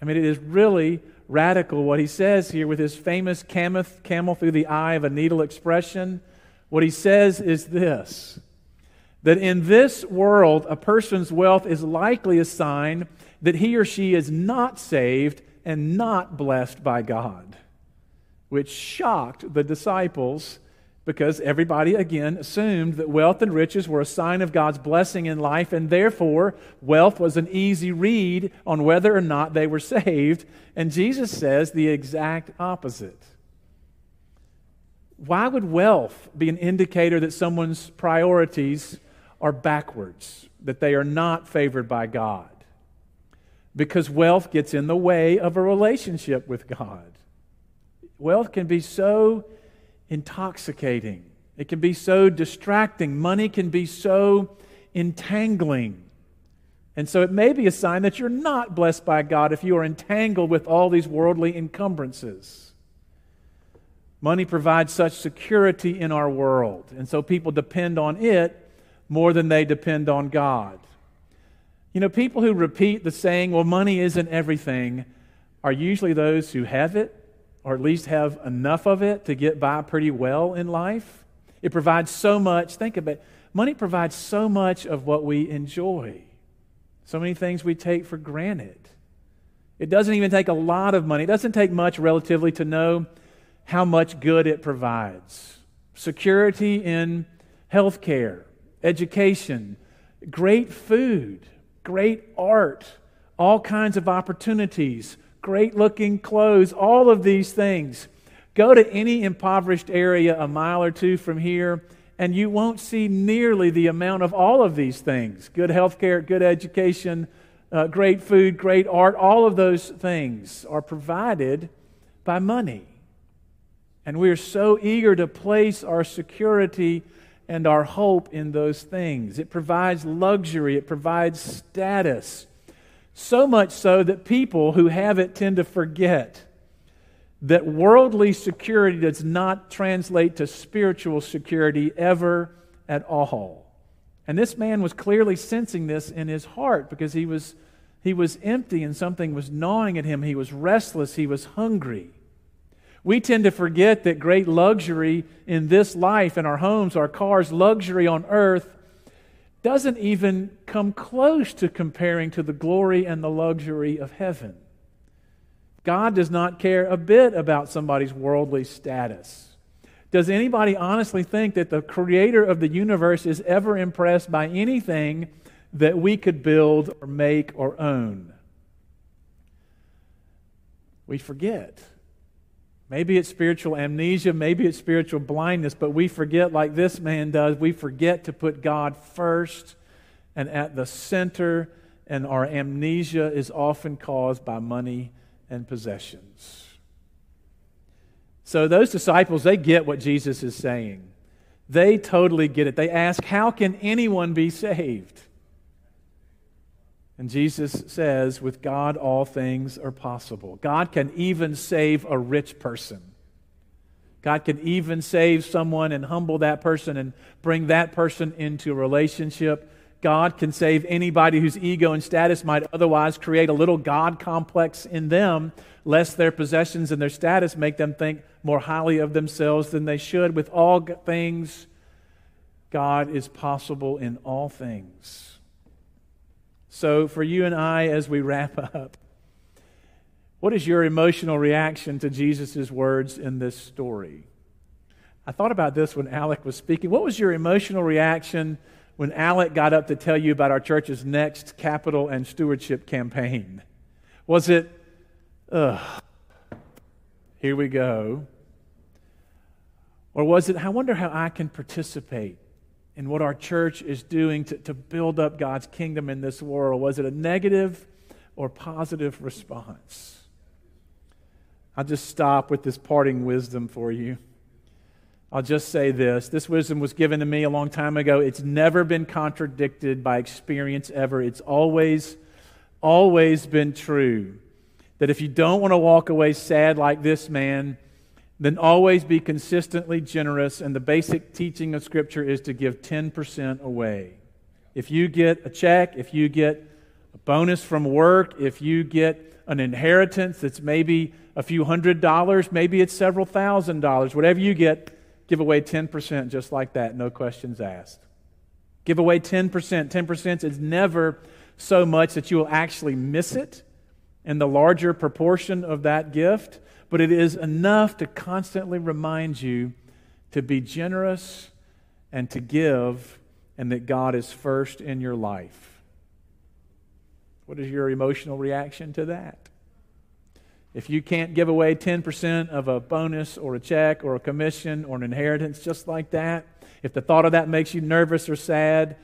I mean, it is really radical what he says here with his famous camel through the eye of a needle expression. What he says is this that in this world, a person's wealth is likely a sign that he or she is not saved and not blessed by God, which shocked the disciples because everybody, again, assumed that wealth and riches were a sign of God's blessing in life, and therefore wealth was an easy read on whether or not they were saved. And Jesus says the exact opposite. Why would wealth be an indicator that someone's priorities are backwards, that they are not favored by God. Because wealth gets in the way of a relationship with God. Wealth can be so intoxicating, it can be so distracting, money can be so entangling. And so it may be a sign that you're not blessed by God if you are entangled with all these worldly encumbrances. Money provides such security in our world, and so people depend on it more than they depend on God. You know, people who repeat the saying, well, money isn't everything, are usually those who have it, or at least have enough of it to get by pretty well in life. It provides so much. Think about it. Money provides so much of what we enjoy, so many things we take for granted. It doesn't even take a lot of money, it doesn't take much relatively to know how much good it provides. Security in health care, education, great food, great art, all kinds of opportunities, great looking clothes, all of these things. Go to any impoverished area a mile or two from here, and you won't see nearly the amount of all of these things good health care, good education, uh, great food, great art. All of those things are provided by money. And we are so eager to place our security and our hope in those things. It provides luxury, it provides status. So much so that people who have it tend to forget that worldly security does not translate to spiritual security ever at all. And this man was clearly sensing this in his heart because he was, he was empty and something was gnawing at him. He was restless, he was hungry. We tend to forget that great luxury in this life, in our homes, our cars, luxury on earth, doesn't even come close to comparing to the glory and the luxury of heaven. God does not care a bit about somebody's worldly status. Does anybody honestly think that the creator of the universe is ever impressed by anything that we could build or make or own? We forget. Maybe it's spiritual amnesia, maybe it's spiritual blindness, but we forget, like this man does, we forget to put God first and at the center, and our amnesia is often caused by money and possessions. So those disciples, they get what Jesus is saying. They totally get it. They ask, How can anyone be saved? And Jesus says, With God, all things are possible. God can even save a rich person. God can even save someone and humble that person and bring that person into a relationship God can save anybody whose ego and status might otherwise create a little God complex in them, lest their possessions and their status make them think more highly of themselves than they should. With all things, God is possible in all things. So, for you and I, as we wrap up, what is your emotional reaction to Jesus' words in this story? I thought about this when Alec was speaking. What was your emotional reaction? when Alec got up to tell you about our church's next capital and stewardship campaign? Was it, ugh, here we go? Or was it, I wonder how I can participate in what our church is doing to, to build up God's kingdom in this world? Was it a negative or positive response? I'll just stop with this parting wisdom for you. I'll just say this this wisdom was given to me a long time ago. It's never been contradicted by experience ever. It's always, always been true that if you don't want to walk away sad like this man, then always be consistently generous. And the basic teaching of Scripture is to give 10% away. If you get a check, if you get a bonus from work, if you get an inheritance that's maybe a few hundred dollars, maybe it's several thousand dollars, whatever you get, Give away 10% just like that, no questions asked. Give away 10%. 10% is never so much that you will actually miss it in the larger proportion of that gift, but it is enough to constantly remind you to be generous and to give, and that God is first in your life. What is your emotional reaction to that? If you can't give away 10% of a bonus or a check or a commission or an inheritance just like that, if the thought of that makes you nervous or sad,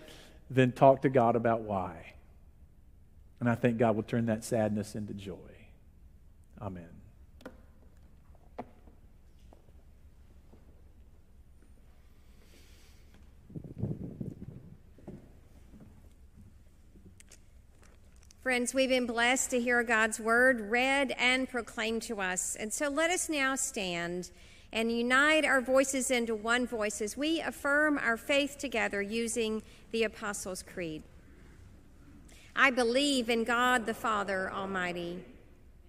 then talk to God about why. And I think God will turn that sadness into joy. Amen. Friends, we've been blessed to hear God's word read and proclaimed to us. And so let us now stand and unite our voices into one voice as we affirm our faith together using the Apostles' Creed. I believe in God the Father Almighty,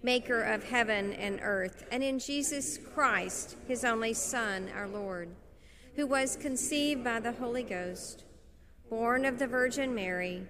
maker of heaven and earth, and in Jesus Christ, his only Son, our Lord, who was conceived by the Holy Ghost, born of the Virgin Mary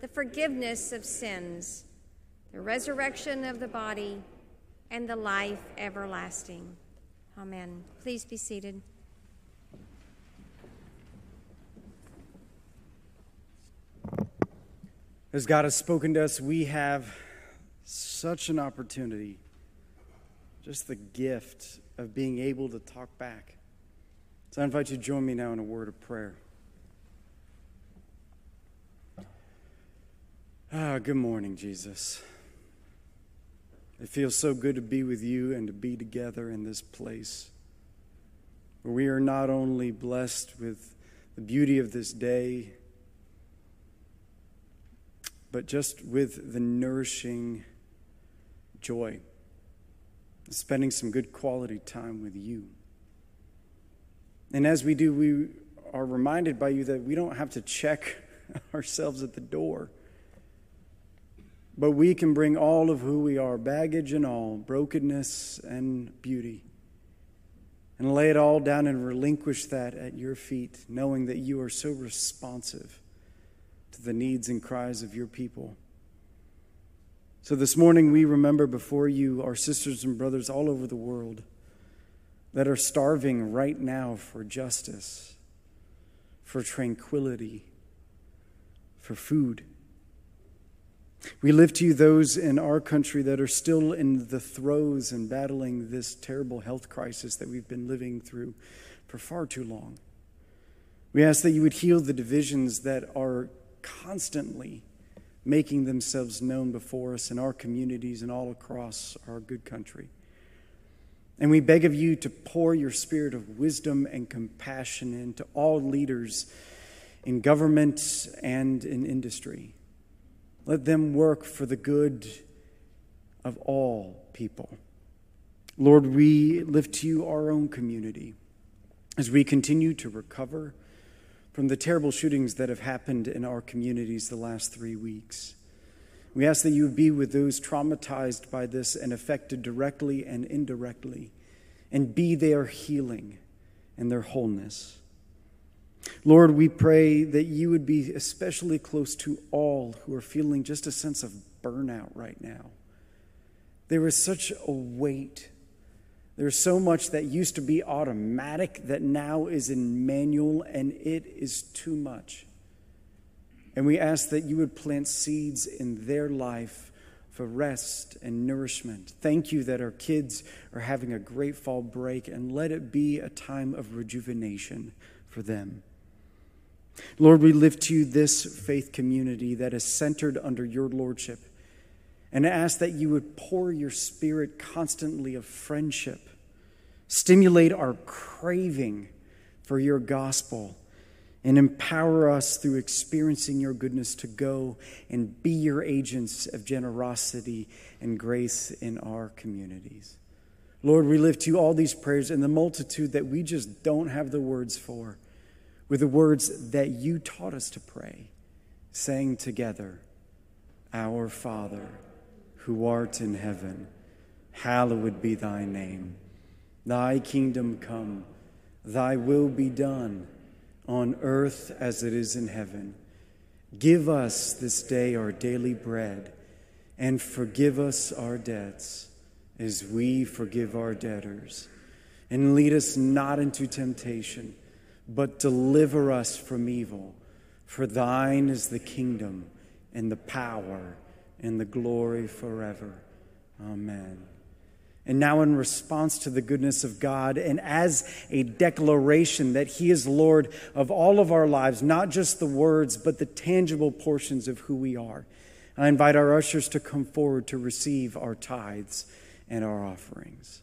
the forgiveness of sins, the resurrection of the body, and the life everlasting. Amen. Please be seated. As God has spoken to us, we have such an opportunity, just the gift of being able to talk back. So I invite you to join me now in a word of prayer. Ah, good morning, Jesus. It feels so good to be with you and to be together in this place where we are not only blessed with the beauty of this day but just with the nourishing joy, spending some good quality time with you. And as we do, we are reminded by you that we don't have to check ourselves at the door, but we can bring all of who we are, baggage and all, brokenness and beauty, and lay it all down and relinquish that at your feet, knowing that you are so responsive to the needs and cries of your people. So this morning, we remember before you our sisters and brothers all over the world that are starving right now for justice, for tranquility, for food. We lift to you those in our country that are still in the throes and battling this terrible health crisis that we've been living through for far too long. We ask that you would heal the divisions that are constantly making themselves known before us in our communities and all across our good country. And we beg of you to pour your spirit of wisdom and compassion into all leaders in government and in industry. Let them work for the good of all people. Lord, we lift to you our own community as we continue to recover from the terrible shootings that have happened in our communities the last three weeks. We ask that you be with those traumatized by this and affected directly and indirectly, and be their healing and their wholeness. Lord, we pray that you would be especially close to all who are feeling just a sense of burnout right now. There is such a weight there's so much that used to be automatic that now is in manual, and it is too much. And we ask that you would plant seeds in their life for rest and nourishment. Thank you that our kids are having a great fall break, and let it be a time of rejuvenation for them. Lord, we lift to you this faith community that is centered under your lordship and ask that you would pour your spirit constantly of friendship, stimulate our craving for your gospel, and empower us through experiencing your goodness to go and be your agents of generosity and grace in our communities. Lord, we lift to you all these prayers and the multitude that we just don't have the words for, with the words that you taught us to pray, saying together, Our Father who art in heaven, hallowed be thy name. Thy kingdom come, thy will be done on earth as it is in heaven. Give us this day our daily bread, and forgive us our debts as we forgive our debtors. And lead us not into temptation, but deliver us from evil. For thine is the kingdom and the power and the glory forever. Amen. And now, in response to the goodness of God, and as a declaration that He is Lord of all of our lives, not just the words, but the tangible portions of who we are, I invite our ushers to come forward to receive our tithes and our offerings.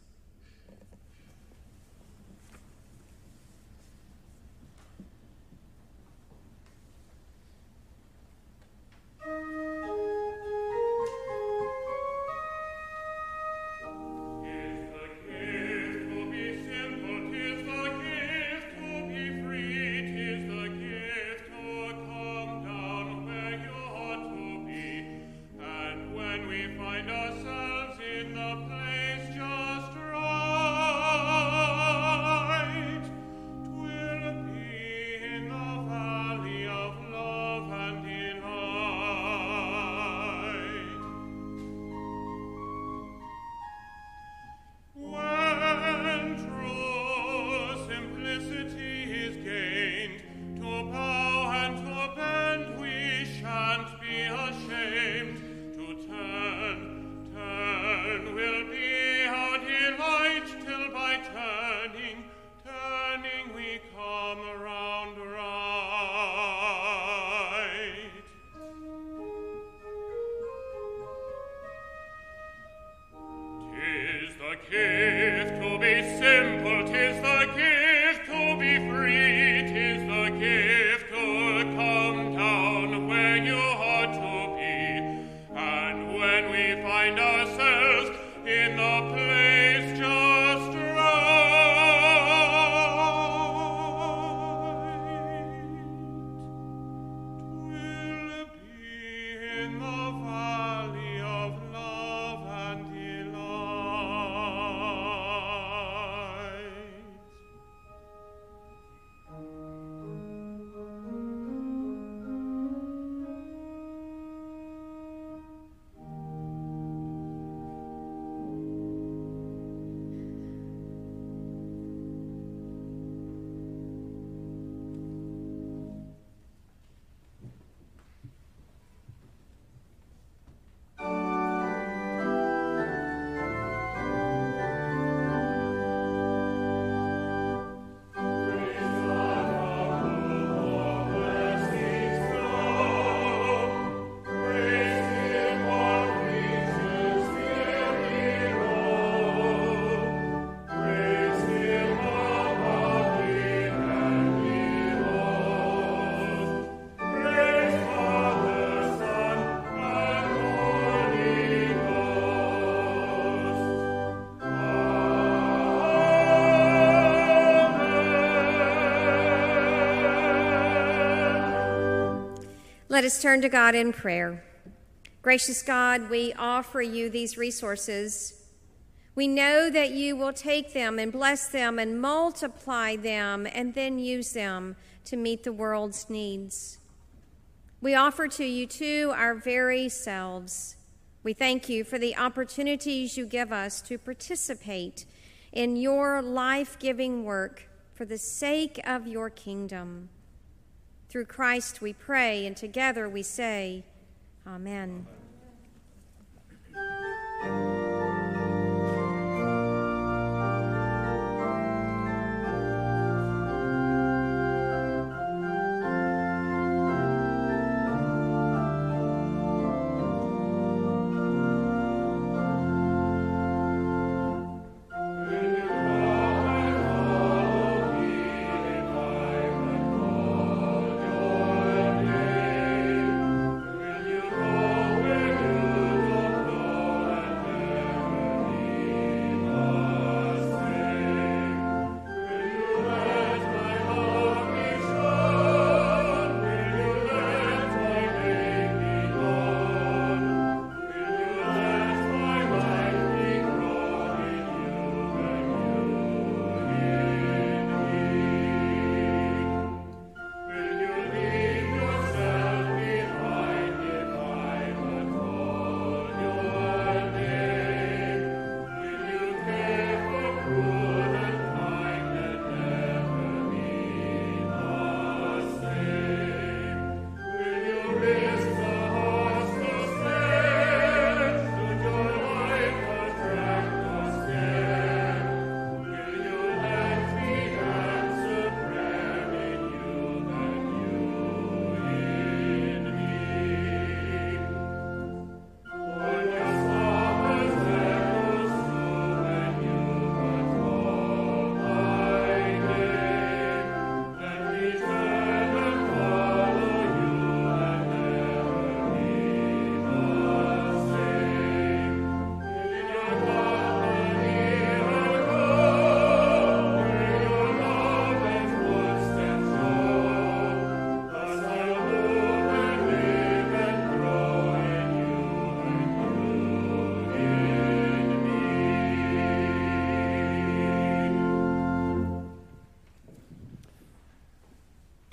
Let us turn to God in prayer. Gracious God, we offer you these resources. We know that you will take them and bless them and multiply them and then use them to meet the world's needs. We offer to you, too, our very selves. We thank you for the opportunities you give us to participate in your life giving work for the sake of your kingdom. Through Christ we pray, and together we say, Amen.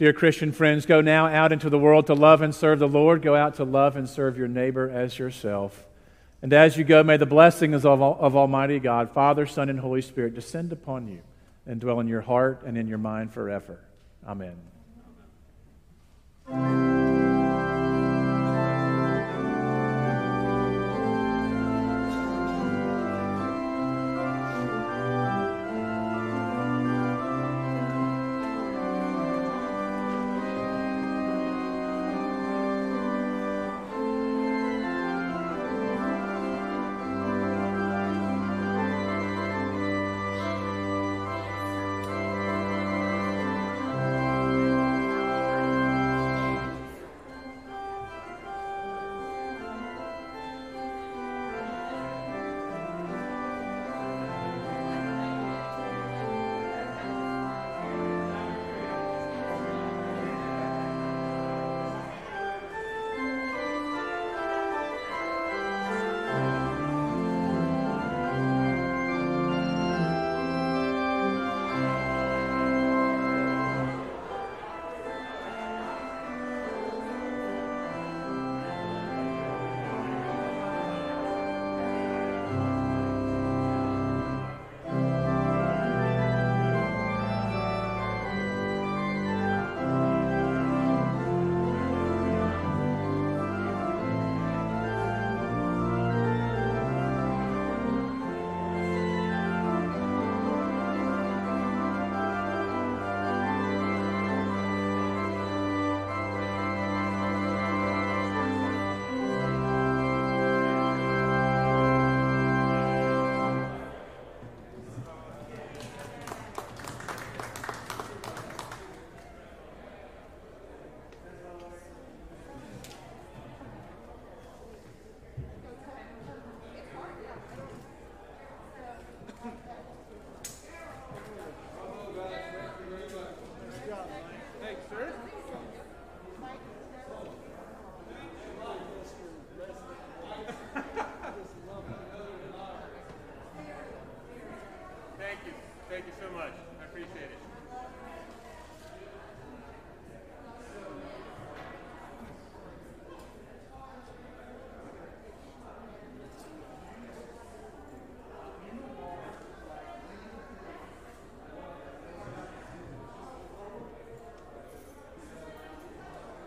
Dear Christian friends, go now out into the world to love and serve the Lord. Go out to love and serve your neighbor as yourself. And as you go, may the blessings of, of Almighty God, Father, Son, and Holy Spirit descend upon you and dwell in your heart and in your mind forever. Amen.